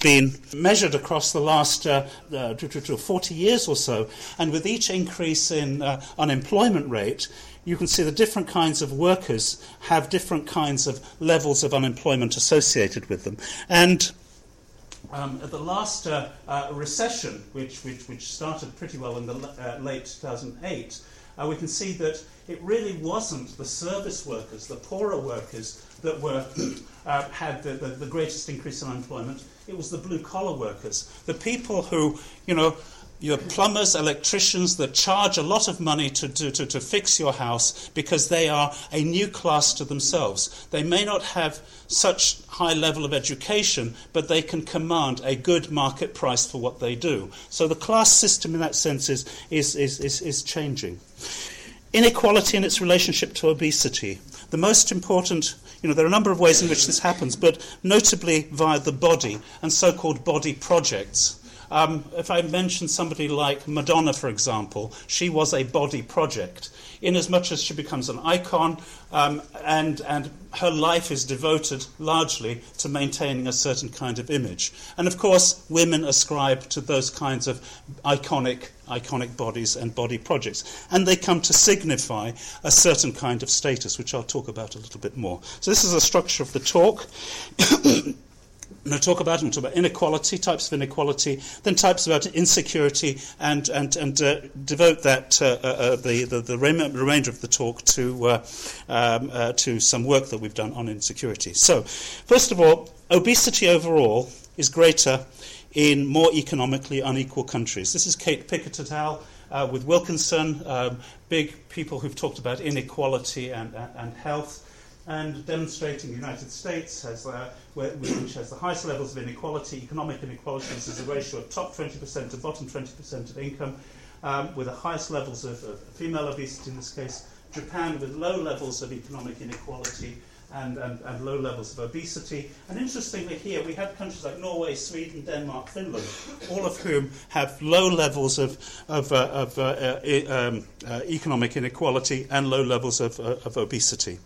been measured across the last uh, uh, 40 years or so, and with each increase in uh, unemployment rate, you can see the different kinds of workers have different kinds of levels of unemployment associated with them. And um, at the last uh, uh, recession, which, which, which, started pretty well in the uh, late 2008, uh, we can see that it really wasn't the service workers, the poorer workers, that were, uh, had the, the, the greatest increase in unemployment. It was the blue collar workers, the people who, you know, your plumbers, electricians that charge a lot of money to, to, to, to, fix your house because they are a new class to themselves. They may not have such high level of education, but they can command a good market price for what they do. So the class system in that sense is, is, is, is, is changing. Inequality in its relationship to obesity. The most important, you know, there are a number of ways in which this happens, but notably via the body and so called body projects. Um, if I mention somebody like Madonna, for example, she was a body project. In as much as she becomes an icon, um, and, and her life is devoted largely to maintaining a certain kind of image. And of course, women ascribe to those kinds of iconic, iconic bodies and body projects. And they come to signify a certain kind of status, which I'll talk about a little bit more. So, this is the structure of the talk. Going to talk about, talk about inequality, types of inequality, then types about insecurity, and, and, and uh, devote that, uh, uh, uh the, the, the, remainder of the talk to, uh, um, uh, to some work that we've done on insecurity. So, first of all, obesity overall is greater in more economically unequal countries. This is Kate Pickett et al. with Wilkinson, um, big people who've talked about inequality and, and, health and demonstrating the United States has, uh, which has the highest levels of inequality, economic inequality. This is a ratio of top 20% to bottom 20% of income, um, with the highest levels of, of female obesity in this case. Japan with low levels of economic inequality and, and, and, low levels of obesity. And interestingly, here we have countries like Norway, Sweden, Denmark, Finland, all of whom have low levels of, of, uh, of uh, uh, um, uh, economic inequality and low levels of, uh, of obesity.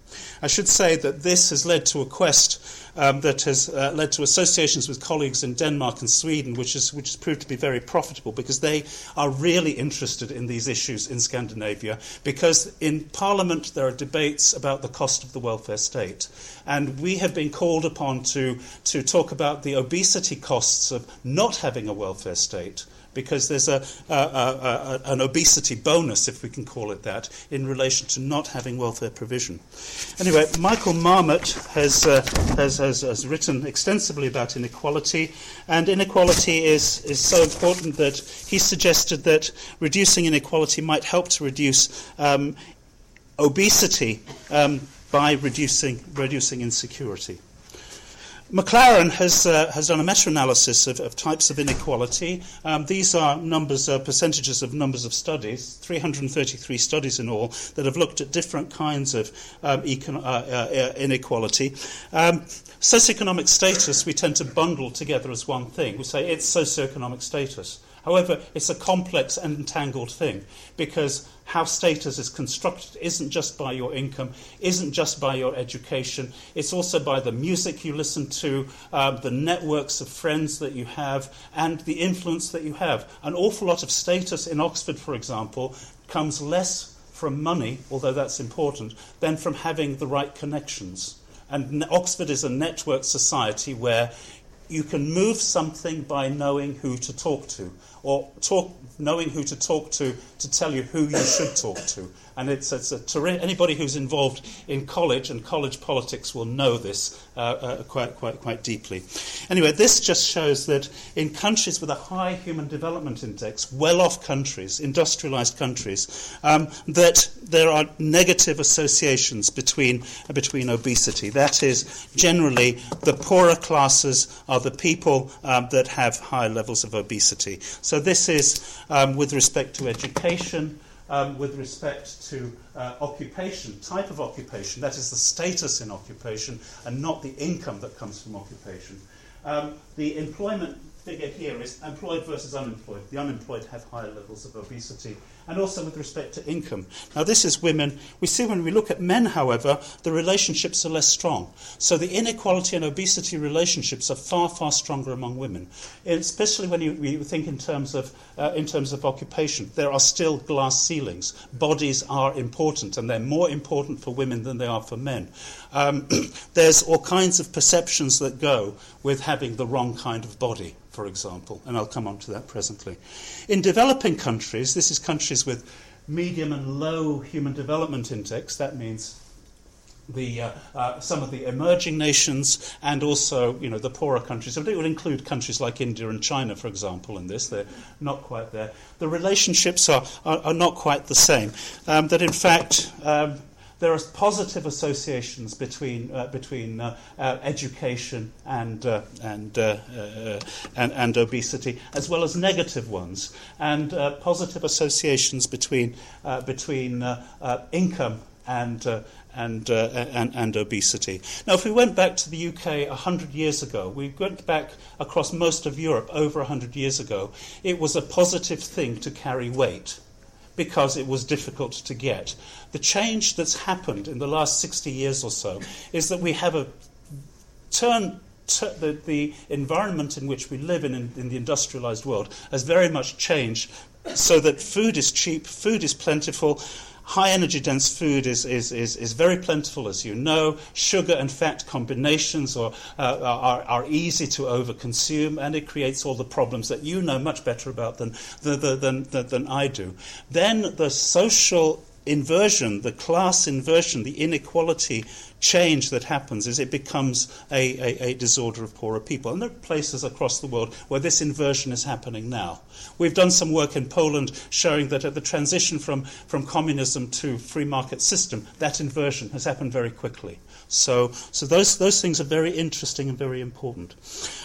I should say that this has led to a quest um, that has uh, led to associations with colleagues in Denmark and Sweden, which, is, which has proved to be very profitable because they are really interested in these issues in Scandinavia. Because in Parliament there are debates about the cost of the welfare state. And we have been called upon to, to talk about the obesity costs of not having a welfare state because there's a, a, a, an obesity bonus, if we can call it that, in relation to not having welfare provision. Anyway, Michael Marmot has, uh, has, has, has, written extensively about inequality, and inequality is, is so important that he suggested that reducing inequality might help to reduce um, obesity um, by reducing, reducing insecurity. McLaren has, uh, has done a meta analysis of, of, types of inequality. Um, these are numbers, uh, percentages of numbers of studies, 333 studies in all, that have looked at different kinds of um, econ- uh, uh inequality. Um, socioeconomic status we tend to bundle together as one thing. We say it's socioeconomic status. However, it's a complex and entangled thing because how status is constructed isn't just by your income, isn't just by your education, it's also by the music you listen to, uh, the networks of friends that you have, and the influence that you have. An awful lot of status in Oxford, for example, comes less from money, although that's important, than from having the right connections. And Oxford is a network society where you can move something by knowing who to talk to or talk, knowing who to talk to to tell you who you should talk to. And it's, it's a terri- anybody who's involved in college and college politics will know this uh, uh, quite, quite, quite deeply. Anyway, this just shows that in countries with a high human development index, well off countries, industrialized countries, um, that there are negative associations between, uh, between obesity. That is, generally, the poorer classes are the people um, that have high levels of obesity. So, this is um, with respect to education um, with respect to uh, occupation, type of occupation, that is the status in occupation, and not the income that comes from occupation. Um, the employment figure here is employed versus unemployed. The unemployed have higher levels of obesity, and also with respect to income. Now, this is women. We see when we look at men, however, the relationships are less strong. So the inequality and obesity relationships are far, far stronger among women, especially when you, think in terms, of, uh, in terms of occupation. There are still glass ceilings. Bodies are important, and they're more important for women than they are for men. Um, there's all kinds of perceptions that go with having the wrong kind of body for example, and I'll come on to that presently. In developing countries, this is countries with medium and low human development index, that means the, uh, uh, some of the emerging nations and also you know, the poorer countries. it would include countries like India and China, for example, in this. They're not quite there. The relationships are, are, are not quite the same. Um, that, in fact, um, there are positive associations between, uh, between uh, uh, education and, uh, and, uh, uh, and, and, obesity, as well as negative ones, and positive associations between, between income and, and, uh, and, and, obesity. Now, if we went back to the UK 100 years ago, we went back across most of Europe over 100 years ago, it was a positive thing to carry weight because it was difficult to get. The change that's happened in the last 60 years or so is that we have a turn. the, the, environment in which we live in, in, in the industrialized world has very much changed so that food is cheap, food is plentiful, High energy dense food is, is, is, is very plentiful, as you know. Sugar and fat combinations are, uh, are, are easy to overconsume, and it creates all the problems that you know much better about than, than, than, than, than I do. Then the social inversion, the class inversion, the inequality change that happens is it becomes a, a, a, disorder of poorer people. And there are places across the world where this inversion is happening now. We've done some work in Poland showing that at the transition from, from communism to free market system, that inversion has happened very quickly. So, so those, those things are very interesting and very important.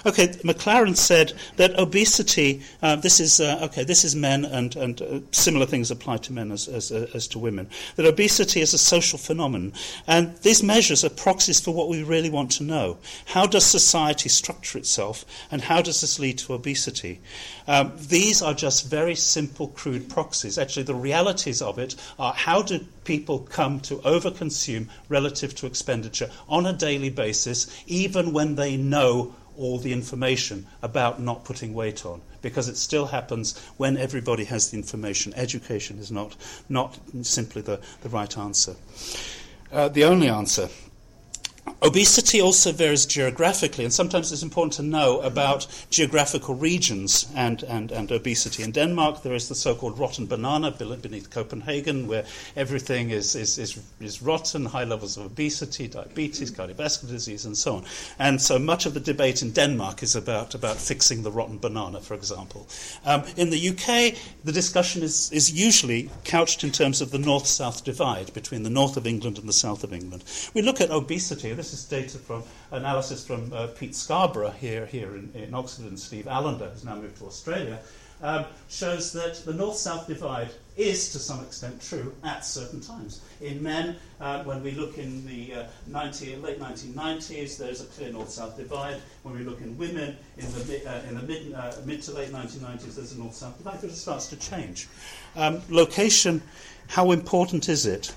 Okay, McLaren said that obesity, uh, this is, uh, okay, this is men and, and uh, similar things apply to men as, as, uh, as to women, that obesity is a social phenomenon. And these measures are proxies for what we really want to know. How does society structure itself and how does this lead to obesity? Um, these are just very simple, crude proxies. Actually, the realities of it are how do people come to overconsume relative to expenditure on a daily basis, even when they know all the information about not putting weight on because it still happens when everybody has the information. Education is not, not simply the, the right answer. Uh, the only answer. Obesity also varies geographically, and sometimes it's important to know about geographical regions and, and, and obesity. In Denmark, there is the so called rotten banana beneath Copenhagen, where everything is, is, is, is rotten, high levels of obesity, diabetes, cardiovascular disease, and so on. And so much of the debate in Denmark is about, about fixing the rotten banana, for example. Um, in the UK, the discussion is, is usually couched in terms of the north south divide between the north of England and the south of England. We look at obesity this is data from analysis from uh, Pete Scarborough here, here in, in, Oxford and Steve Allender, who's now moved to Australia, um, shows that the north south divide is to some extent true at certain times. In men, uh, when we look in the uh, 90, late 1990s, there's a clear north south divide. When we look in women in the, uh, in the mid, uh, mid to late 1990s, there's a north south divide, but it starts to change. Um, location, how important is it?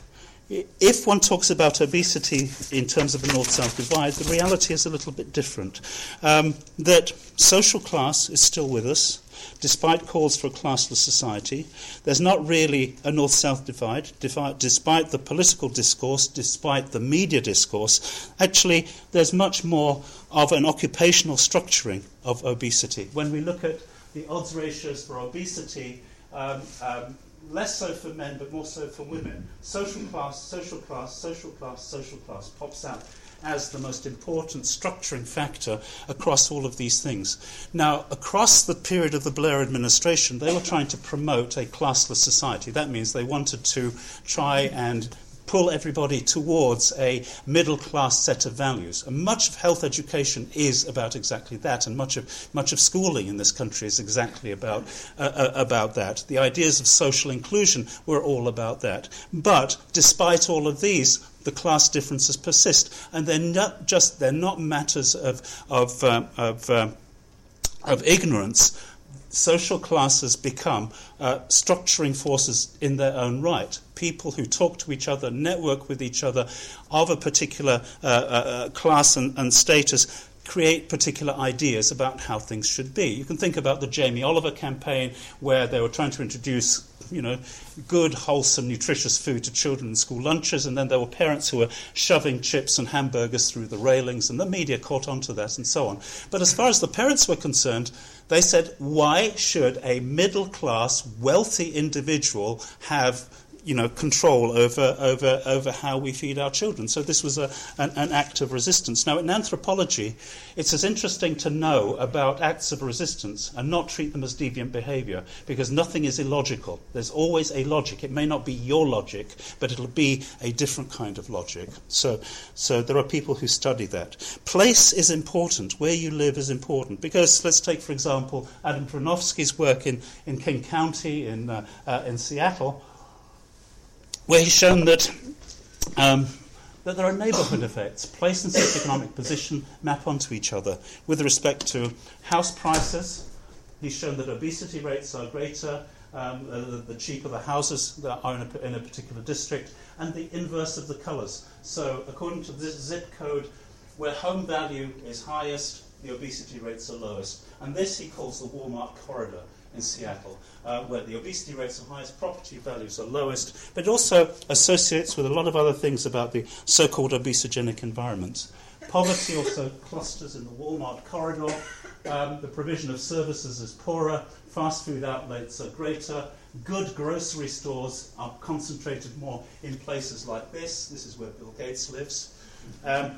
If one talks about obesity in terms of a north south divide, the reality is a little bit different. Um, that social class is still with us, despite calls for a classless society. There's not really a north south divide, despite the political discourse, despite the media discourse. Actually, there's much more of an occupational structuring of obesity. When we look at the odds ratios for obesity, um, um, less so for men, but more so for women. Social class, social class, social class, social class pops out as the most important structuring factor across all of these things. Now, across the period of the Blair administration, they were trying to promote a classless society. That means they wanted to try and pull everybody towards a middle class set of values. And much of health education is about exactly that, and much of, much of schooling in this country is exactly about, uh, uh, about that. The ideas of social inclusion were all about that. But despite all of these, the class differences persist, and they're not just they're not matters of of, uh, of uh, of ignorance, social classes become uh, structuring forces in their own right. People who talk to each other, network with each other of a particular uh, uh, uh class and, and status create particular ideas about how things should be. You can think about the Jamie Oliver campaign, where they were trying to introduce, you know, good, wholesome, nutritious food to children in school lunches, and then there were parents who were shoving chips and hamburgers through the railings, and the media caught on to that, and so on. But as far as the parents were concerned, they said, why should a middle class, wealthy individual have you know, control over, over, over how we feed our children. So this was a, an, an, act of resistance. Now, in anthropology, it's as interesting to know about acts of resistance and not treat them as deviant behavior because nothing is illogical. There's always a logic. It may not be your logic, but it'll be a different kind of logic. So, so there are people who study that. Place is important. Where you live is important because let's take, for example, Adam Drewnowski's work in, in King County in, uh, uh, in Seattle where he's shown that, um, that there are neighbourhood effects. Place and socioeconomic position map onto each other with respect to house prices. He's shown that obesity rates are greater um, uh, the cheaper the houses that are in a, in a particular district, and the inverse of the colours. So, according to this zip code, where home value is highest, the obesity rates are lowest. And this he calls the Walmart corridor in Seattle, uh, where the obesity rates are highest, property values are lowest, but also associates with a lot of other things about the so called obesogenic environments. Poverty also clusters in the Walmart corridor. Um, the provision of services is poorer, fast food outlets are greater, good grocery stores are concentrated more in places like this. This is where Bill Gates lives. Um,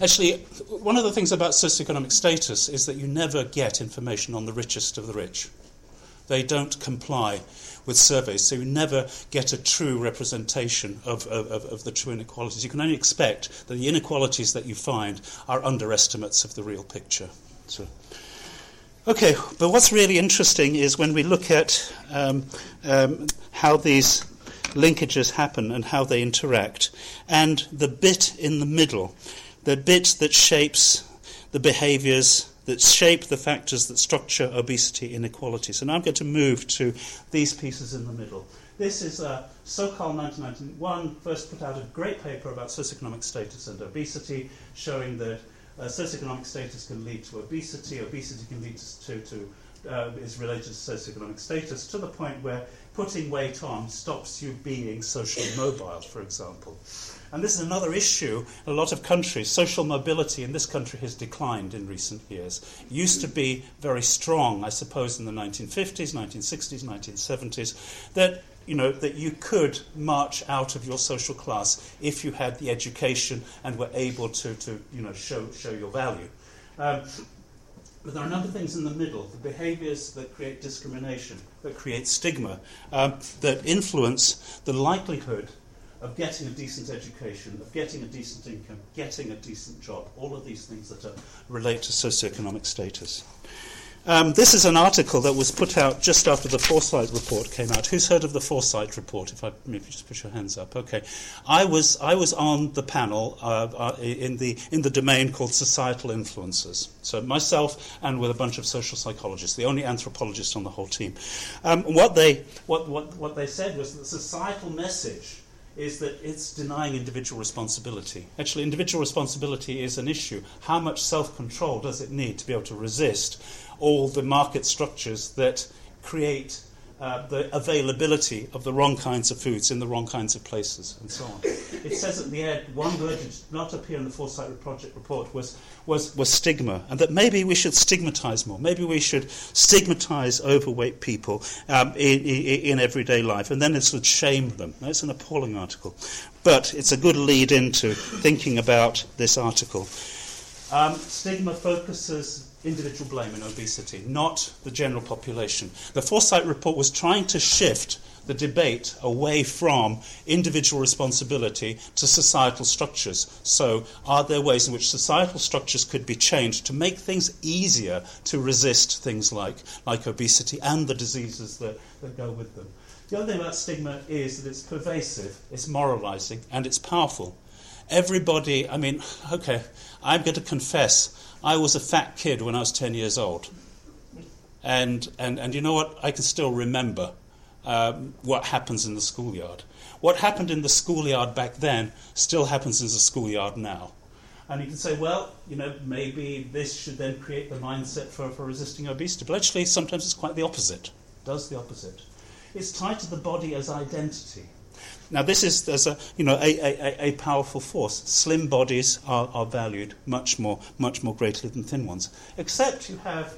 Actually, one of the things about socioeconomic status is that you never get information on the richest of the rich. They don't comply with surveys, so you never get a true representation of, of, of, the true inequalities. You can only expect that the inequalities that you find are underestimates of the real picture. So, okay, but what's really interesting is when we look at um, um, how these linkages happen and how they interact, and the bit in the middle the bit that shapes the behaviors that shape the factors that structure obesity inequality. So now I'm going to move to these pieces in the middle. This is a Sobal 1991 first put out a great paper about socioeconomic status and obesity, showing that uh, socioeconomic status can lead to obesity, obesity can lead to, to uh, is related to socioeconomic status, to the point where putting weight on stops you being socially mobile, for example. And this is another issue in a lot of countries. Social mobility in this country has declined in recent years. It used to be very strong, I suppose, in the 1950s, 1960s, 1970s, that you know that you could march out of your social class if you had the education and were able to, to you know show show your value. Um, but there are a number of things in the middle, the behaviors that create discrimination, that create stigma, um, that influence the likelihood of getting a decent education, of getting a decent income, getting a decent job, all of these things that are, relate to socioeconomic status. Um, this is an article that was put out just after the Foresight report came out. Who's heard of the Foresight report? If I maybe just put your hands up. Okay, I was I was on the panel uh, uh, in the in the domain called societal influences. So myself and with a bunch of social psychologists, the only anthropologist on the whole team. Um, what they what, what what they said was that the societal message is that it's denying individual responsibility. Actually, individual responsibility is an issue. How much self control does it need to be able to resist all the market structures that create uh, the availability of the wrong kinds of foods in the wrong kinds of places, and so on. It says at the end, one word that did not appear in the Foresight Project report was, was, was stigma, and that maybe we should stigmatize more. Maybe we should stigmatize overweight people um, in, in, in, everyday life, and then this would shame them. It's an appalling article. But it's a good lead into thinking about this article. Um, stigma focuses individual blame in obesity, not the general population. The Foresight report was trying to shift the debate away from individual responsibility to societal structures. So, are there ways in which societal structures could be changed to make things easier to resist things like, like obesity and the diseases that, that go with them? The other thing about stigma is that it's pervasive, it's moralizing, and it's powerful. Everybody, I mean, okay, I'm going to confess, I was a fat kid when I was 10 years old. And, and, and you know what? I can still remember um, what happens in the schoolyard. What happened in the schoolyard back then still happens in the schoolyard now. And you can say, well, you know, maybe this should then create the mindset for, for resisting obesity. But actually, sometimes it's quite the opposite. It does the opposite. It's tied to the body as identity. Now, this is there's a you know a, a, a powerful force. Slim bodies are, are valued much more much more greatly than thin ones. Except you have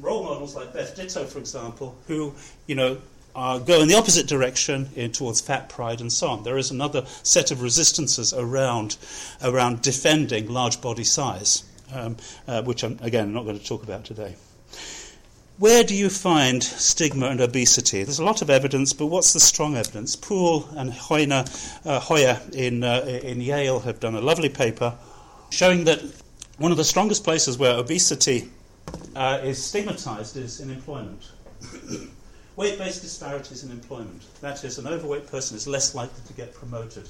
role models like Beth Ditto, for example, who you know uh, go in the opposite direction in, towards fat pride and so on. There is another set of resistances around, around defending large body size, um, uh, which I'm, again, not going to talk about today. Where do you find stigma and obesity? There's a lot of evidence, but what's the strong evidence? Puhl and Hoyner, uh, Heuer in, uh, in Yale have done a lovely paper showing that one of the strongest places where obesity uh, is stigmatized is in employment. Weight based disparities in employment. That is, an overweight person is less likely to get promoted.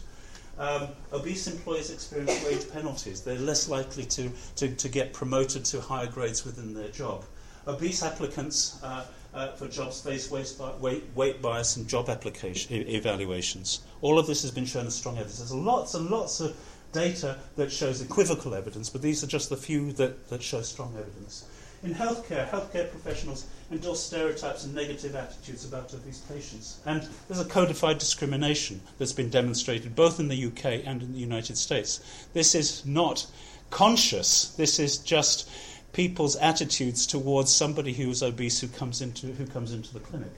Um, obese employees experience wage penalties. They're less likely to, to, to get promoted to higher grades within their job. Obese applicants uh, uh, for jobs face weight, weight, bias and job application evaluations. All of this has been shown as strong evidence. There's lots and lots of data that shows equivocal evidence, but these are just the few that, that show strong evidence. In healthcare, healthcare professionals endorse stereotypes and negative attitudes about obese patients. And there's a codified discrimination that's been demonstrated both in the UK and in the United States. This is not conscious, this is just people's attitudes towards somebody who's obese who comes into, who comes into the clinic.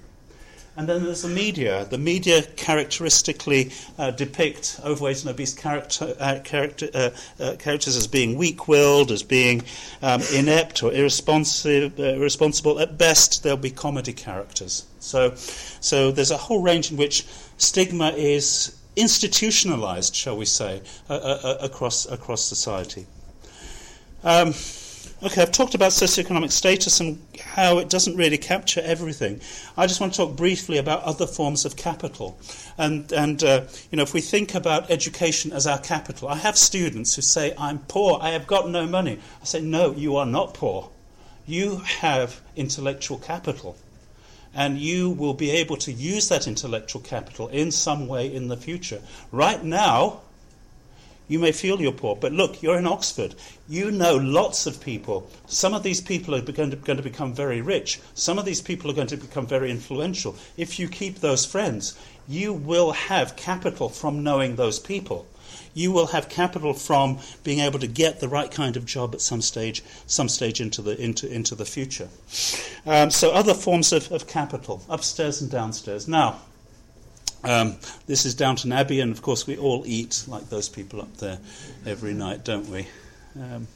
And then there's the media. The media characteristically uh, depict overweight and obese character, uh, character, uh, uh characters as being weak willed, as being um, inept or irresponsive, uh, irresponsible. At best, they'll be comedy characters. So, so there's a whole range in which stigma is institutionalized, shall we say, across, across society. Um, Okay, I've talked about socioeconomic status and how it doesn't really capture everything. I just want to talk briefly about other forms of capital. And, and uh, you know, if we think about education as our capital, I have students who say, I'm poor, I have got no money. I say, no, you are not poor. You have intellectual capital. And you will be able to use that intellectual capital in some way in the future. Right now, you may feel you're poor, but look, you're in Oxford. You know lots of people. Some of these people are going to, going to become very rich. Some of these people are going to become very influential. If you keep those friends, you will have capital from knowing those people. You will have capital from being able to get the right kind of job at some stage, some stage into the into into the future. Um, so other forms of, of capital, upstairs and downstairs. Now, um, this is Downton Abbey, and of course, we all eat like those people up there every night, don't we? Um,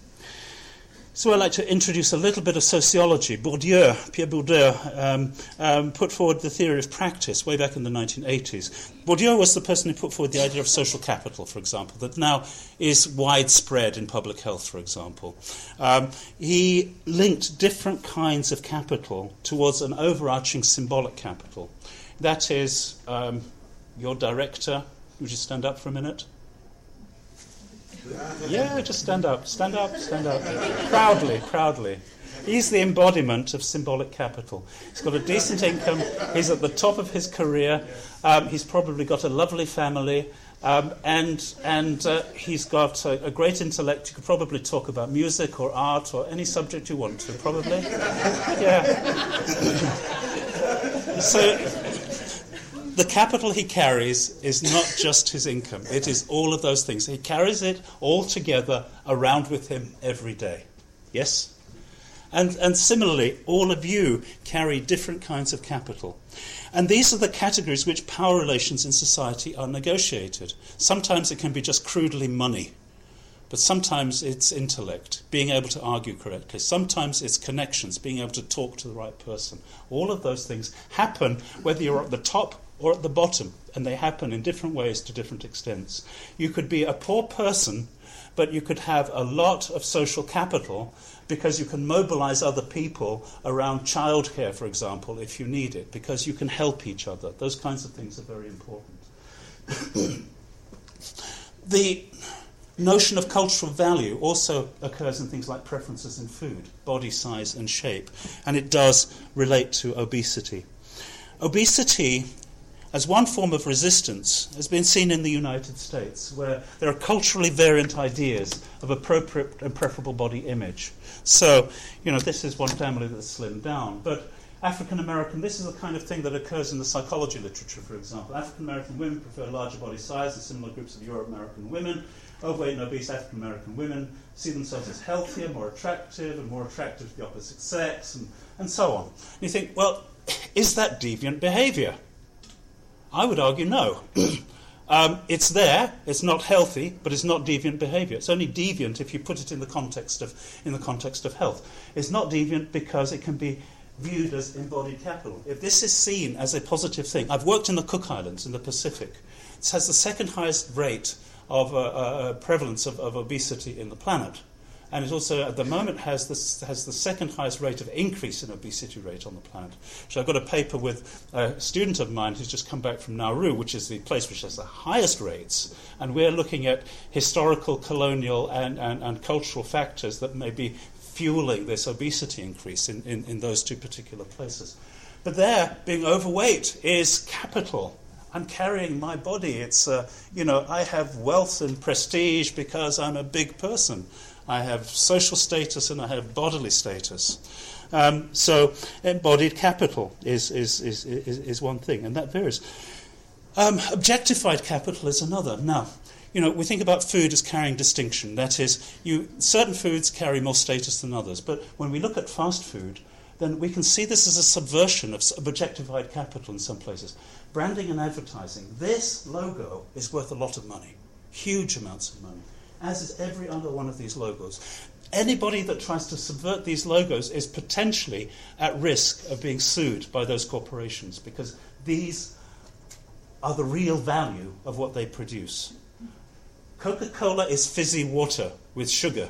so I'd like to introduce a little bit of sociology. Bourdieu, Pierre Bourdieu, um, um, put forward the theory of practice way back in the 1980s. Bourdieu was the person who put forward the idea of social capital, for example, that now is widespread in public health, for example. Um, he linked different kinds of capital towards an overarching symbolic capital. That is um, your director. Would you stand up for a minute? Yeah, just stand up, stand up, stand up. proudly, proudly. He's the embodiment of symbolic capital. He's got a decent income. He's at the top of his career. Um, he's probably got a lovely family. Um, and and uh, he's got a, a, great intellect. You could probably talk about music or art or any subject you want to, probably. Yeah. so the capital he carries is not just his income, it is all of those things. He carries it all together around with him every day. Yes? And, and similarly, all of you carry different kinds of capital. And these are the categories which power relations in society are negotiated. Sometimes it can be just crudely money, but sometimes it's intellect, being able to argue correctly. Sometimes it's connections, being able to talk to the right person. All of those things happen whether you're at the top or at the bottom, and they happen in different ways to different extents. You could be a poor person, but you could have a lot of social capital because you can mobilize other people around childcare, for example, if you need it, because you can help each other. Those kinds of things are very important. The notion of cultural value also occurs in things like preferences in food, body size and shape, and it does relate to obesity. Obesity, as one form of resistance, has been seen in the United States, where there are culturally variant ideas of appropriate and preferable body image. So, you know, this is one family that's slimmed down, but African American, this is the kind of thing that occurs in the psychology literature, for example. African American women prefer larger body size, and similar groups of Euro American women overweight and obese African American women see themselves as healthier, more attractive, and more attractive to the opposite sex, and, and so on. And you think, well, is that deviant behavior? I would argue no. um, it's there, it's not healthy, but it's not deviant behavior. It's only deviant if you put it in the context of, in the context of health. It's not deviant because it can be viewed as embodied capital. If this is seen as a positive thing, I've worked in the Cook Islands in the Pacific. It has the second highest rate of uh, uh, prevalence of, of, obesity in the planet. And it also, at the moment, has, this, has the second highest rate of increase in obesity rate on the planet. So I've got a paper with a student of mine who's just come back from Nauru, which is the place which has the highest rates. And we're looking at historical, colonial, and, and, and cultural factors that may be fueling this obesity increase in, in, in those two particular places. But there, being overweight is capital. I'm carrying my body. It's, uh, you know, I have wealth and prestige because I'm a big person. I have social status and I have bodily status. Um, so, embodied capital is, is, is, is, is one thing, and that varies. Um, objectified capital is another. Now, you know, we think about food as carrying distinction. That is, you, certain foods carry more status than others. But when we look at fast food, then we can see this as a subversion of objectified capital in some places branding and advertising. This logo is worth a lot of money, huge amounts of money, as is every other one of these logos. Anybody that tries to subvert these logos is potentially at risk of being sued by those corporations because these are the real value of what they produce. Coca Cola is fizzy water with sugar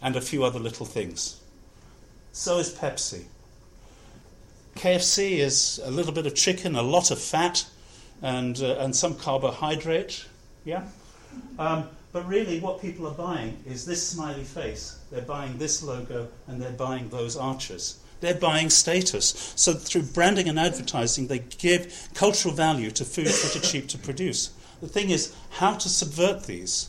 and a few other little things. So is Pepsi. KFC is a little bit of chicken, a lot of fat, and, uh, and some carbohydrate. Yeah? Um, but really, what people are buying is this smiley face. They're buying this logo and they're buying those arches. They're buying status. So, through branding and advertising, they give cultural value to foods that are cheap to produce. The thing is, how to subvert these.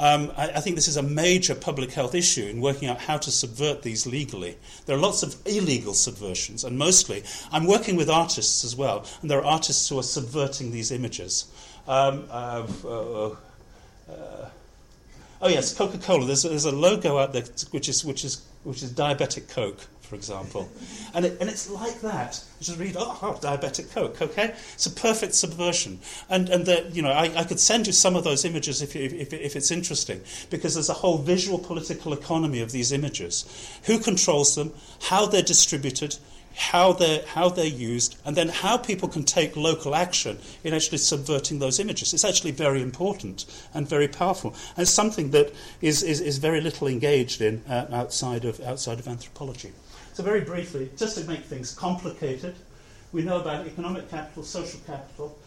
Um, I, I, think this is a major public health issue in working out how to subvert these legally. There are lots of illegal subversions, and mostly I'm working with artists as well, and there are artists who are subverting these images. Um, uh, uh, uh, oh yes, Coca-Cola. There's, there's a logo out there which is which is which is diabetic Coke for example. And, it, and it's like that. You just read, oh, oh, diabetic Coke, okay? It's a perfect subversion. And, and the, you know, I, I could send you some of those images if, if, if it's interesting, because there's a whole visual political economy of these images. Who controls them, how they're distributed, how they're, how they're used, and then how people can take local action in actually subverting those images. It's actually very important and very powerful. And it's something that is, is, is very little engaged in uh, outside, of, outside of anthropology. So, very briefly, just to make things complicated, we know about economic capital, social capital.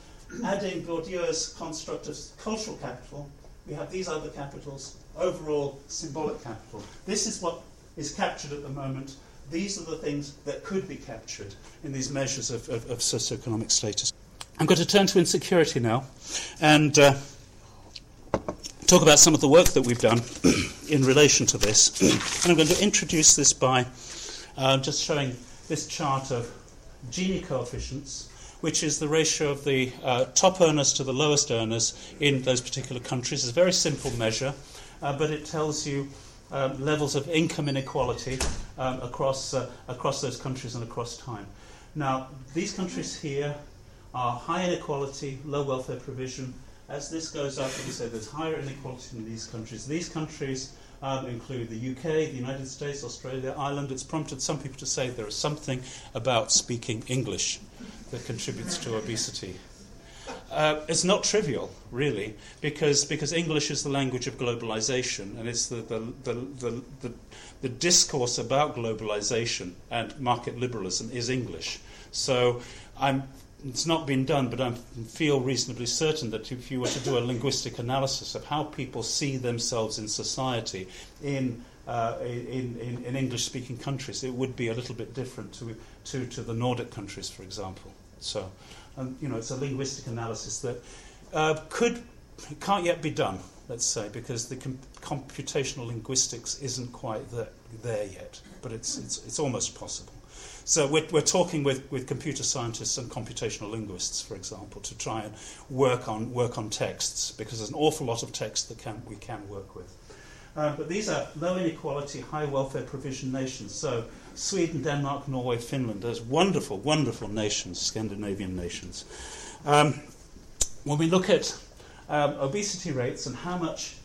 Adding Bourdieu's construct of cultural capital, we have these other capitals, overall symbolic capital. This is what is captured at the moment. These are the things that could be captured in these measures of, of, of socioeconomic status. I'm going to turn to insecurity now and uh, talk about some of the work that we've done in relation to this. and I'm going to introduce this by uh, just showing this chart of Gini coefficients, which is the ratio of the uh, top earners to the lowest earners in those particular countries. It's a very simple measure, uh, but it tells you um, levels of income inequality um, across, uh, across those countries and across time. Now, these countries here are high inequality, low welfare provision. As this goes up, you say there's higher inequality in these countries. These countries um, include the UK, the United States, Australia, Ireland. It's prompted some people to say there is something about speaking English that contributes to obesity. Uh, it's not trivial, really, because, because English is the language of globalization, and it's the, the, the, the, the, the discourse about globalization and market liberalism is English. So I'm it's not been done, but I feel reasonably certain that if you were to do a linguistic analysis of how people see themselves in society in, uh, in, in, in English speaking countries, it would be a little bit different to, to, to the Nordic countries, for example. So, um, you know, it's a linguistic analysis that uh, could, can't yet be done, let's say, because the com- computational linguistics isn't quite there yet, but it's, it's, it's almost possible. So we're, we're talking with, with computer scientists and computational linguists, for example, to try and work on, work on texts, because there's an awful lot of text that can, we can work with. Uh, but these are low inequality, high welfare provision nations. So Sweden, Denmark, Norway, Finland, those wonderful, wonderful nations, Scandinavian nations. Um, when we look at um, obesity rates and how much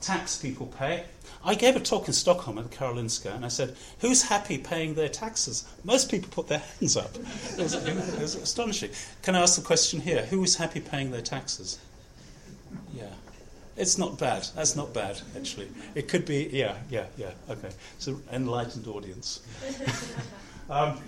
tax people pay, I gave a talk in Stockholm at the Karolinska, and I said, "Who's happy paying their taxes?" Most people put their hands up. It was, it was astonishing. Can I ask the question here? Who is happy paying their taxes? Yeah, it's not bad. That's not bad, actually. It could be. Yeah, yeah, yeah. Okay, it's an enlightened audience. um,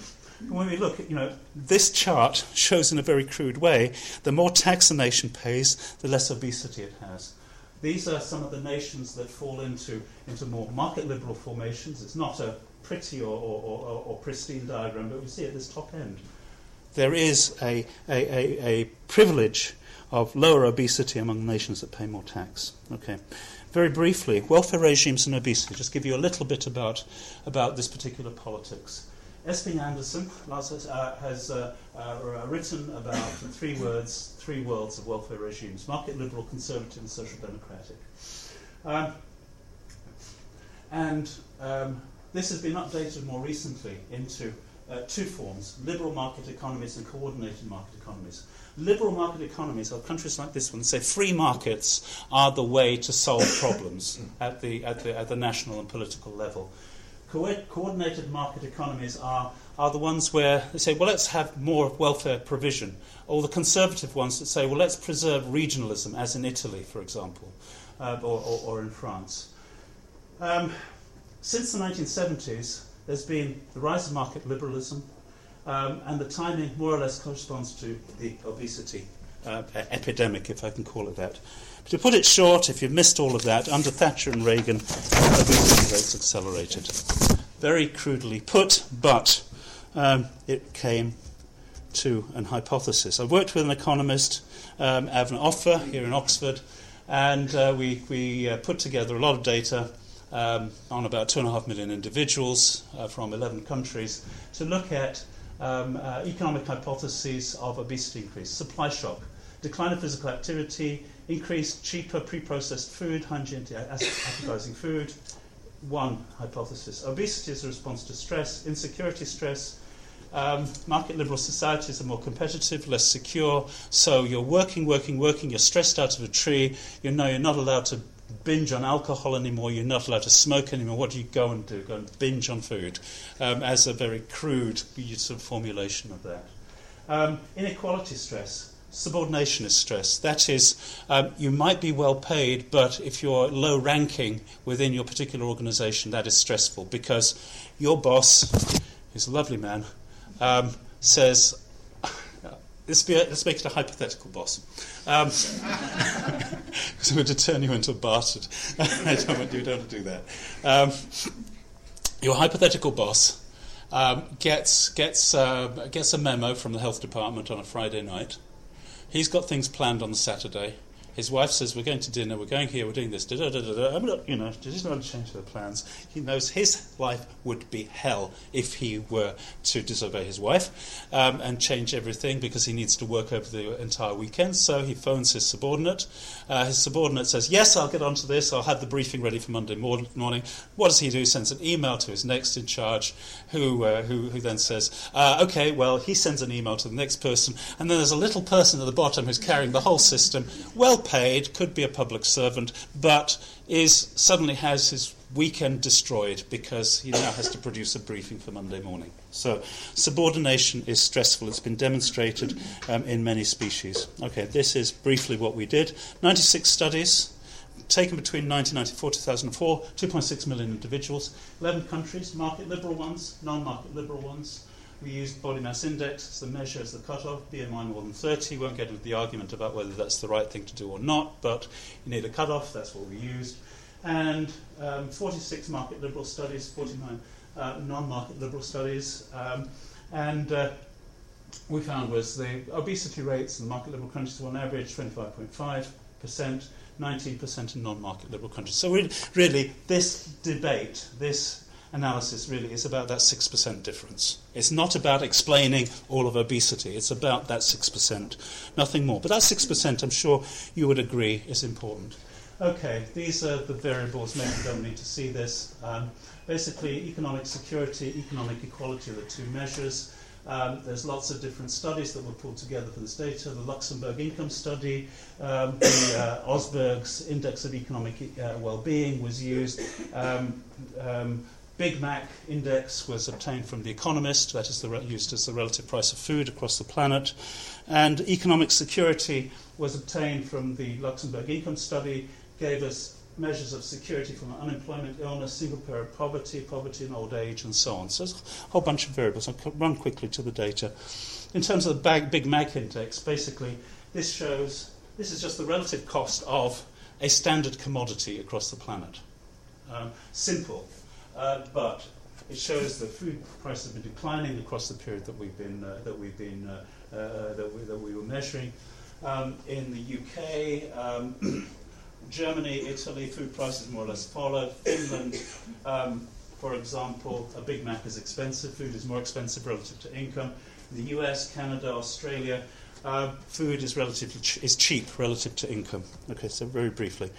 when we look at, you know, this chart shows in a very crude way, the more tax a nation pays, the less obesity it has. These are some of the nations that fall into, into more market liberal formations. It's not a pretty or, or, or, or pristine diagram, but we see at this top end. There is a, a, a, a privilege of lower obesity among nations that pay more tax. Okay. Very briefly, welfare regimes and obesity. Just give you a little bit about, about this particular politics. Esping Andersen uh, has uh, uh, written about three words, three worlds of welfare regimes market, liberal, conservative, and social democratic. Um, and um, this has been updated more recently into uh, two forms liberal market economies and coordinated market economies. Liberal market economies are countries like this one say free markets are the way to solve problems at the, at the, at the national and political level co- coordinated market economies are, are the ones where they say, well, let's have more welfare provision, or the conservative ones that say, well, let's preserve regionalism, as in Italy, for example, uh, or, or, or, in France. Um, since the 1970s, there's been the rise of market liberalism, um, and the timing more or less corresponds to the obesity uh, epidemic, if I can call it that. To put it short, if you've missed all of that, under Thatcher and Reagan, obesity rates accelerated. Very crudely put, but um, it came to an hypothesis. I worked with an economist, um, Avner Offer, here in Oxford, and uh, we, we uh, put together a lot of data um, on about two and a half million individuals uh, from 11 countries to look at um, uh, economic hypotheses of obesity increase, supply shock, decline of physical activity, increased cheaper pre-processed food, hygienic appetizing food. One hypothesis. Obesity is a response to stress, insecurity stress. Um, market liberal societies are more competitive, less secure. So you're working, working, working. You're stressed out of a tree. You know you're not allowed to binge on alcohol anymore. You're not allowed to smoke anymore. What do you go and do? Go and binge on food, um, as a very crude sort of formulation of that. Um, inequality stress subordination is stress. That is, um, you might be well paid, but if you're low ranking within your particular organization, that is stressful because your boss, who's a lovely man, um, says, let's, be a, let's, make it a hypothetical boss. Um, so we're to turn you into a bastard. I don't want you don't do that. Um, your hypothetical boss um, gets, gets, uh, gets a memo from the health department on a Friday night He's got things planned on the Saturday. His wife says, We're going to dinner, we're going here, we're doing this. Da, da, da, da. Not, you know, he's not want to change their plans. He knows his life would be hell if he were to disobey his wife um, and change everything because he needs to work over the entire weekend. So he phones his subordinate. Uh, his subordinate says, Yes, I'll get onto this. I'll have the briefing ready for Monday morning. What does he do? He sends an email to his next in charge, who, uh, who, who then says, uh, Okay, well, he sends an email to the next person. And then there's a little person at the bottom who's carrying the whole system. Well, paid, could be a public servant, but is suddenly has his weekend destroyed because he now has to produce a briefing for Monday morning. So, subordination is stressful. It's been demonstrated um, in many species. Okay, this is briefly what we did. 96 studies taken between 1994 2004, 2.6 million individuals, 11 countries, market liberal ones, non market liberal ones. We used body mass index as the measure, as the cutoff, BMI more than 30. We won't get into the argument about whether that's the right thing to do or not, but you need a cutoff, that's what we used. And um, 46 market liberal studies, 49 uh, non market liberal studies. Um, and uh, we found was the obesity rates in market liberal countries were on average 25.5%, 19% in non market liberal countries. So, really, this debate, this analysis really is about that 6% difference. It's not about explaining all of obesity, it's about that 6%, nothing more. But that 6%, I'm sure you would agree, is important. Okay, these are the variables. Maybe you don't need to see this. Um, basically, economic security, economic equality are the two measures. Um, there's lots of different studies that were pulled together for this data. The Luxembourg Income Study, um, the uh, Osberg's Index of Economic uh, Well-being was used. Um, um, Big Mac index was obtained from The Economist, that is the, used as the relative price of food across the planet. And economic security was obtained from the Luxembourg Income Study, gave us measures of security from unemployment, illness, single parent poverty, poverty in old age, and so on. So there's a whole bunch of variables. I'll run quickly to the data. In terms of the Big Mac index, basically, this shows this is just the relative cost of a standard commodity across the planet. Um, simple, uh, but it shows that food prices have been declining across the period that we've been uh, that we've been uh, uh that, we, that we were measuring. Um, in the UK. Um, Germany, Italy, food prices more or less follow. Finland, um, for example, a Big Mac is expensive. Food is more expensive relative to income. In the US, Canada, Australia, uh, food is relatively ch- is cheap relative to income. Okay, so very briefly.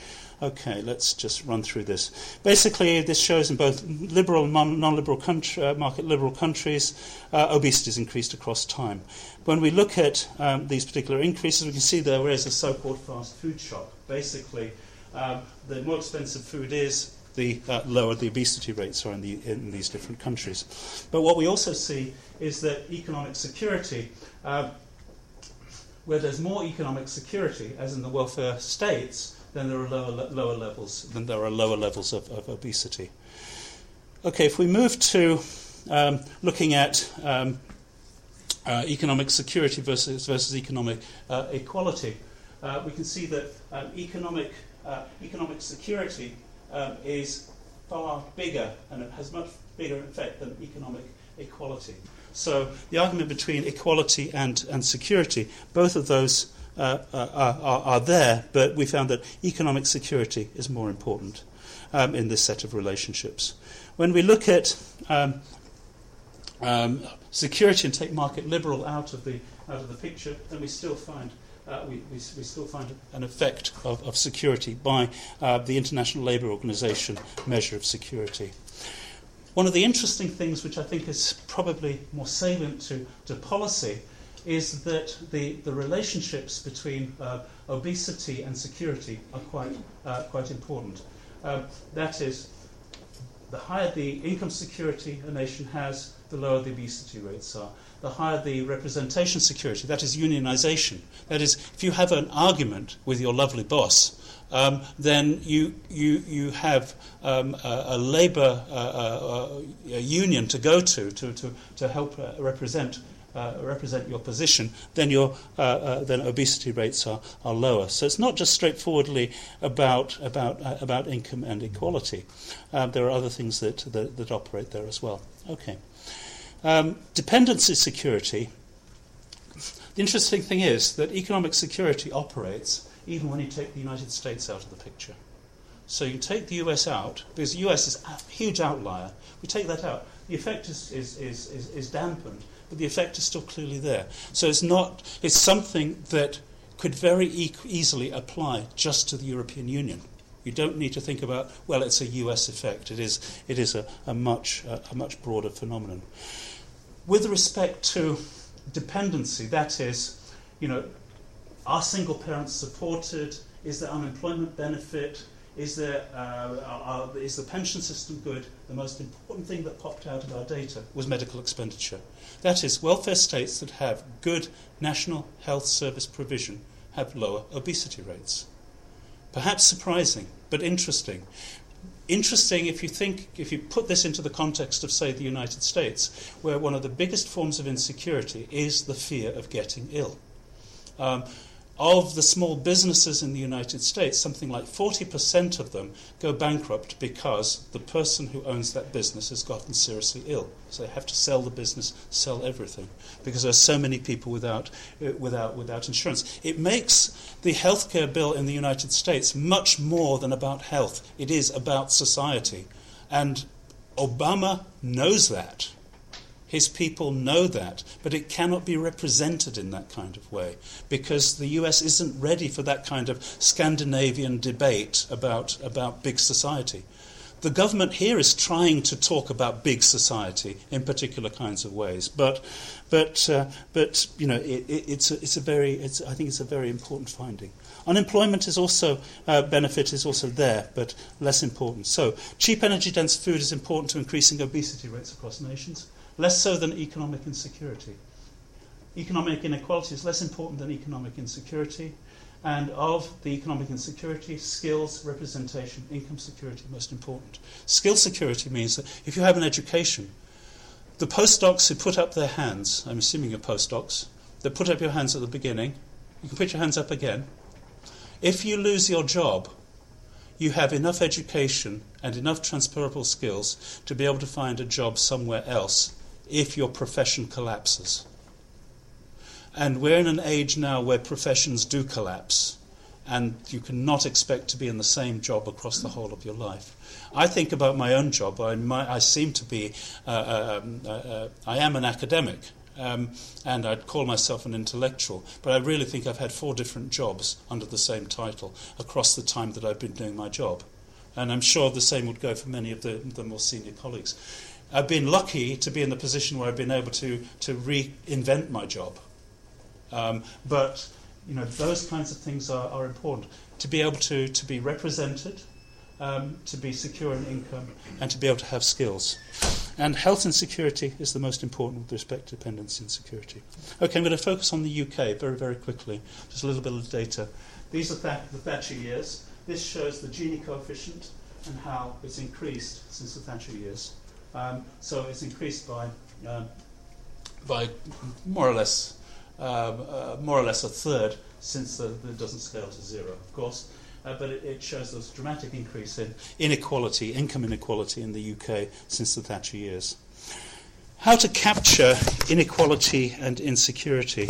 Okay, let's just run through this. Basically, this shows in both liberal and non-liberal country, uh, market liberal countries, uh, obesity has increased across time. When we look at um, these particular increases, we can see there is a so-called fast food shock. Basically, um, the more expensive food is, the uh, lower the obesity rates are in, the, in, these different countries. But what we also see is that economic security, uh, where there's more economic security, as in the welfare states, then there are lower, lower levels. Then there are lower levels of, of obesity. Okay, if we move to um, looking at um, uh, economic security versus versus economic uh, equality, uh, we can see that um, economic uh, economic security um, is far bigger and it has much bigger effect than economic equality. So the argument between equality and, and security, both of those uh, uh, are, are, there, but we found that economic security is more important um, in this set of relationships. When we look at um, um, security and take market liberal out of the out of the picture, then we still find uh, we, we, we, still find an effect of, of security by uh, the International Labour Organization measure of security. One of the interesting things, which I think is probably more salient to, to policy, is that the, the relationships between uh, obesity and security are quite, uh, quite important. Um, that is, the higher the income security a nation has, the lower the obesity rates are. The higher the representation security, that is unionization. That is, if you have an argument with your lovely boss, um, then you, you, you have um, a, a labour uh, uh, a union to go to to, to, to help uh, represent uh, represent your position, then your uh, uh, then obesity rates are, are lower. So it's not just straightforwardly about about uh, about income and equality. Um, there are other things that, that, that operate there as well. Okay, um, dependency security. The interesting thing is that economic security operates even when you take the United States out of the picture. So you take the US out, because the US is a huge outlier. We take that out, the effect is, is, is, is, is dampened but the effect is still clearly there. So it's not, it's something that could very e- easily apply just to the European Union. You don't need to think about, well, it's a US effect. It is, it is a, a much, a, a much broader phenomenon. With respect to dependency, that is, you know, are single parents supported? Is there unemployment benefit? Is, there, uh, are, is the pension system good? The most important thing that popped out of our data was medical expenditure. That is, welfare states that have good national health service provision have lower obesity rates. Perhaps surprising, but interesting. interesting if you think, if you put this into the context of, say, the United States, where one of the biggest forms of insecurity is the fear of getting ill. Um, of the small businesses in the United States, something like 40% of them go bankrupt because the person who owns that business has gotten seriously ill. So they have to sell the business, sell everything, because there are so many people without, uh, without, without insurance. It makes the healthcare bill in the United States much more than about health, it is about society. And Obama knows that. His people know that, but it cannot be represented in that kind of way because the US isn't ready for that kind of Scandinavian debate about, about big society. The government here is trying to talk about big society in particular kinds of ways, but, but, uh, but you know, it, it, it's, a, it's a very, it's, I think it's a very important finding. Unemployment is also uh, benefit is also there, but less important. So, cheap energy dense food is important to increasing obesity rates across nations less so than economic insecurity. Economic inequality is less important than economic insecurity. And of the economic insecurity, skills, representation, income security, most important. Skill security means that if you have an education, the postdocs who put up their hands, I'm assuming you're postdocs, that put up your hands at the beginning, you can put your hands up again. If you lose your job, you have enough education and enough transferable skills to be able to find a job somewhere else if your profession collapses. And we're in an age now where professions do collapse, and you cannot expect to be in the same job across the whole of your life. I think about my own job. I, my, I seem to be, uh, uh um, uh, uh, I am an academic, um, and I'd call myself an intellectual, but I really think I've had four different jobs under the same title across the time that I've been doing my job. And I'm sure the same would go for many of the, the more senior colleagues. I've been lucky to be in the position where I've been able to, to reinvent my job. Um, but you know, those kinds of things are, are important. To be able to, to be represented, um, to be secure in income, and to be able to have skills. And health and security is the most important with respect to dependency and security. Okay, I'm going to focus on the UK very, very quickly. Just a little bit of data. These are the Thatcher years. This shows the Gini coefficient and how it's increased since the Thatcher years. Um, so it's increased by, um, by more or less um, uh, more or less a third since the, it doesn't scale to zero, of course. Uh, but it, it, shows this dramatic increase in inequality, income inequality in the UK since the Thatcher years. How to capture inequality and insecurity.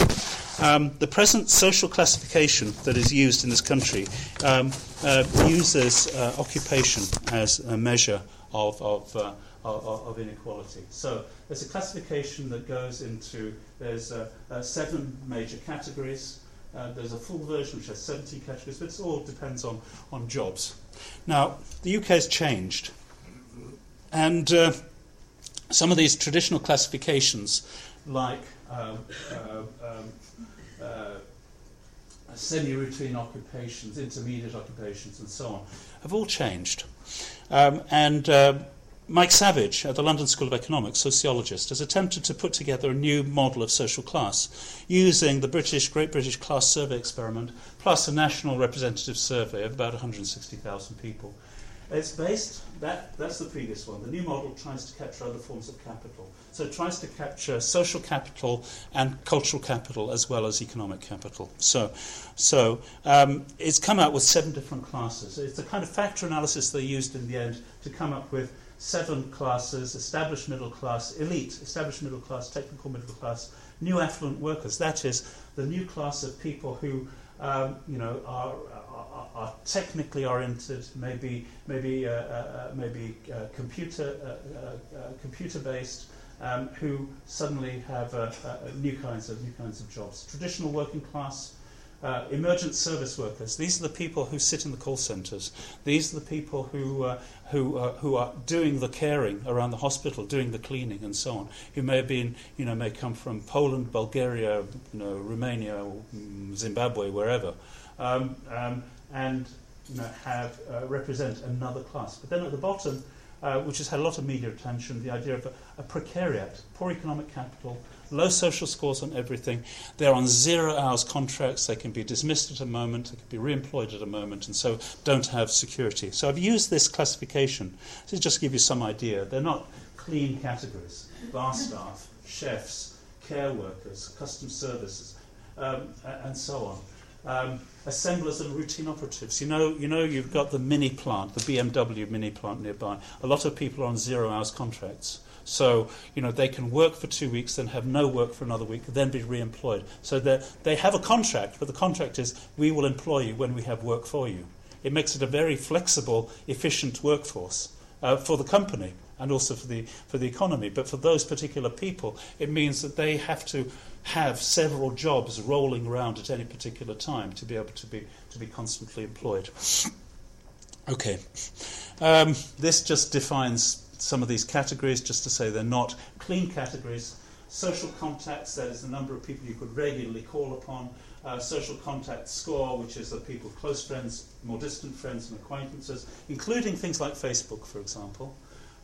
Um, the present social classification that is used in this country um, uh, uses uh, occupation as a measure of, of uh, of, of, inequality. So there's a classification that goes into, there's uh, uh, seven major categories. Uh, there's a full version which has 17 categories, but it all depends on, on jobs. Now, the UK has changed. And uh, some of these traditional classifications, like um, uh, um, uh, semi routine occupations, intermediate occupations, and so on, have all changed. Um, and Mike Savage at the London School of Economics, sociologist, has attempted to put together a new model of social class using the British Great British Class Survey experiment plus a national representative survey of about 160,000 people. It's based, that, that's the previous one. The new model tries to capture other forms of capital. So it tries to capture social capital and cultural capital as well as economic capital. So, so um, it's come out with seven different classes. It's the kind of factor analysis they used in the end to come up with seven classes established middle class, elite, established middle class, technical middle class, new affluent workers. That is the new class of people who um, you know, are, are, are, technically oriented, maybe, maybe, uh, uh, uh maybe uh, computer, uh, uh, computer based, um, who suddenly have new, kinds of, new kinds of jobs. Traditional working class uh, emergent service workers. These are the people who sit in the call centres. These are the people who, uh, who, uh, who are doing the caring around the hospital, doing the cleaning, and so on. Who may have been, you know, may come from Poland, Bulgaria, you know, Romania, Zimbabwe, wherever, um, um, and you know, have uh, represent another class. But then at the bottom, uh, which has had a lot of media attention, the idea of a, a precariat, poor economic capital, low social scores on everything. They're on zero hours contracts. They can be dismissed at a moment. They can be re-employed at a moment, and so don't have security. So I've used this classification to just give you some idea. They're not clean categories. Bar staff, chefs, care workers, custom services, um, and so on. Um, assemblers and routine operatives. You know, you know, you've got the mini plant, the BMW mini plant nearby. A lot of people are on zero hours contracts. So, you know, they can work for two weeks, then have no work for another week, then be re employed. So they have a contract, but the contract is we will employ you when we have work for you. It makes it a very flexible, efficient workforce uh, for the company and also for the, for the economy. But for those particular people, it means that they have to have several jobs rolling around at any particular time to be able to be, to be constantly employed. Okay. Um, this just defines some of these categories, just to say they're not clean categories. Social contacts, that is the number of people you could regularly call upon. Uh, social contact score, which is the people, close friends, more distant friends, and acquaintances, including things like Facebook, for example.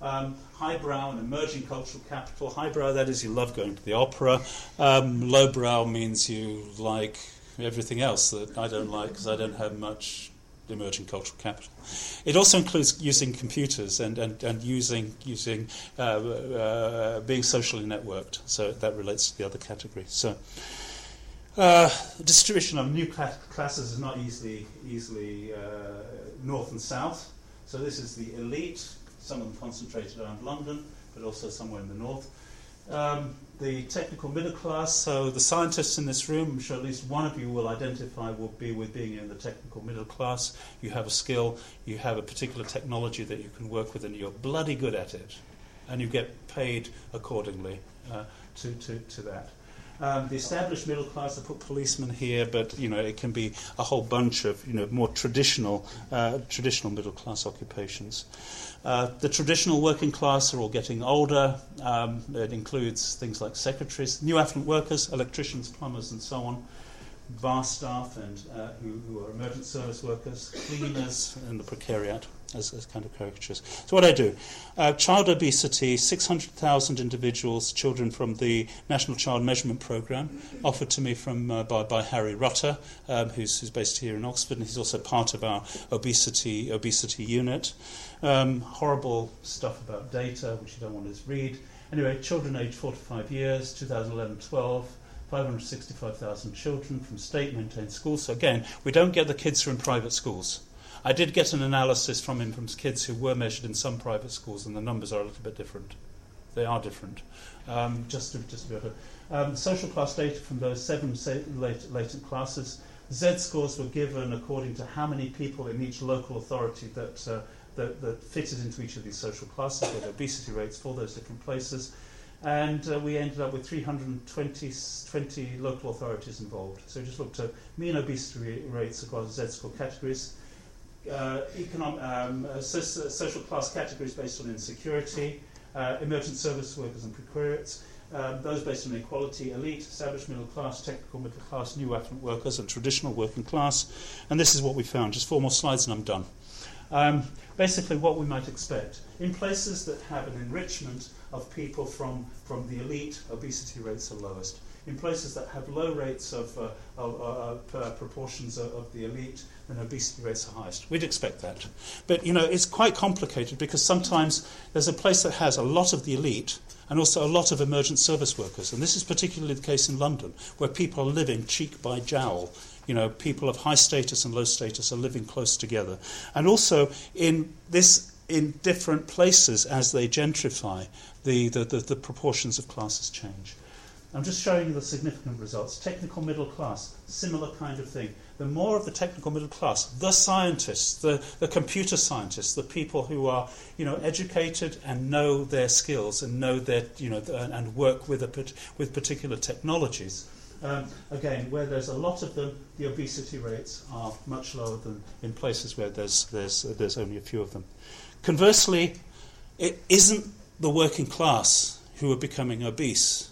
Um, highbrow and emerging cultural capital. Highbrow, that is, you love going to the opera. Um, lowbrow means you like everything else that I don't like because I don't have much emerging cultural capital. It also includes using computers and, and, and using, using uh, uh, being socially networked. So that relates to the other category. So uh, distribution of new cl- classes is not easily, easily uh, north and south. So this is the elite, some of them concentrated around London, but also somewhere in the north. Um, the technical middle class, so the scientists in this room, I'm sure at least one of you will identify will be with being in the technical middle class. You have a skill, you have a particular technology that you can work with, and you're bloody good at it. And you get paid accordingly uh, to, to, to that. Um, the established middle class, I put policemen here, but you know it can be a whole bunch of you know more traditional uh, traditional middle class occupations. Uh, the traditional working class are all getting older. Um, it includes things like secretaries, new affluent workers, electricians, plumbers, and so on, bar staff, and uh, who, who, are emergent service workers, cleaners, and the precariat as, as kind of caricatures. So, what I do uh, child obesity, 600,000 individuals, children from the National Child Measurement Programme, offered to me from, uh, by, by Harry Rutter, um, who's, who's based here in Oxford, and he's also part of our obesity, obesity unit. Um, horrible stuff about data, which you don't want to read. Anyway, children aged 4 to 5 years, 2011 12. 565,000 children from state maintained schools. So, again, we don't get the kids in private schools. I did get an analysis from him from kids who were measured in some private schools, and the numbers are a little bit different. They are different. Um, just to, just to be able to, um, social class data from those seven latent, latent classes. Z scores were given according to how many people in each local authority that, uh, that, that, fitted into each of these social classes, with obesity rates for those different places. And uh, we ended up with 320 20 local authorities involved. So we just looked at mean obesity rates across Z score categories uh, economic, um, uh, social class categories based on insecurity, uh, emergent service workers and precariats, um, those based on inequality, elite, established middle class, technical middle class, new affluent workers, and traditional working class. And this is what we found. Just four more slides and I'm done. Um, basically, what we might expect. In places that have an enrichment of people from, from the elite, obesity rates are lowest. In places that have low rates of, uh, of, of uh, proportions of, of the elite, then obesity rates are highest. We'd expect that. But, you know, it's quite complicated because sometimes there's a place that has a lot of the elite and also a lot of emergent service workers. And this is particularly the case in London, where people are living cheek by jowl. You know, people of high status and low status are living close together. And also in this in different places as they gentrify, the, the, the, the proportions of classes change. I'm just showing you the significant results. Technical middle class, similar kind of thing the more of the technical middle class, the scientists, the, the computer scientists, the people who are you know, educated and know their skills and know their, you know, and work with, a, with particular technologies. Um, again, where there's a lot of them, the obesity rates are much lower than in places where there's, there's, there's only a few of them. Conversely, it isn't the working class who are becoming obese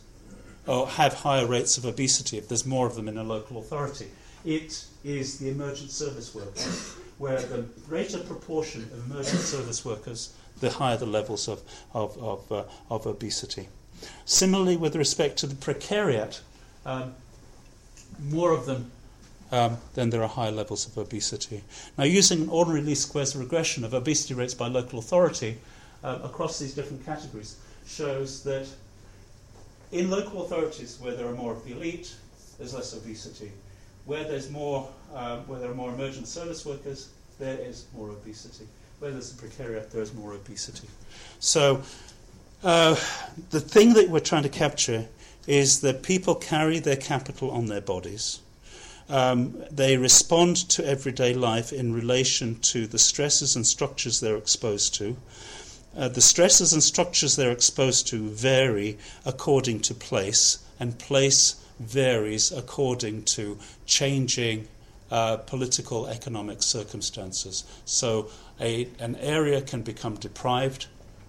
or have higher rates of obesity if there's more of them in a local authority. It is the emergent service workers, where the greater proportion of emergent service workers the higher the levels of, of, of, uh, of obesity. Similarly, with respect to the precariat, um, more of them um, then there are higher levels of obesity. Now, using an ordinary least squares regression of obesity rates by local authority uh, across these different categories shows that in local authorities where there are more of the elite, there's less obesity. Where there's more, um, where there are more emergent service workers, there is more obesity. Where there's a precariat, there is more obesity. So, uh, the thing that we're trying to capture is that people carry their capital on their bodies um, they respond to everyday life in relation to the stresses and structures they're exposed to. Uh, the stresses and structures they're exposed to vary according to place, and place varies according to changing uh, political economic circumstances. So, a, an area can become deprived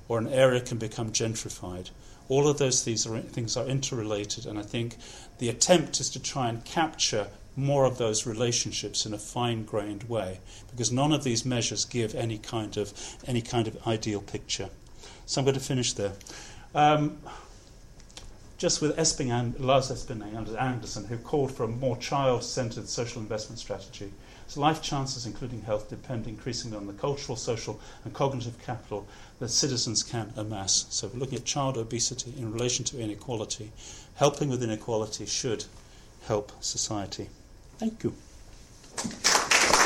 or an area can become gentrified. All of those things are, things are interrelated, and I think the attempt is to try and capture more of those relationships in a fine-grained way, because none of these measures give any kind of any kind of ideal picture. So I'm going to finish there. Um, just with Esping Lars Esping and Andersen, who called for a more child-centered social investment strategy. So life chances, including health, depend increasingly on the cultural, social, and cognitive capital that citizens can amass. So we're looking at child obesity in relation to inequality. Helping with inequality should help society. Thank you.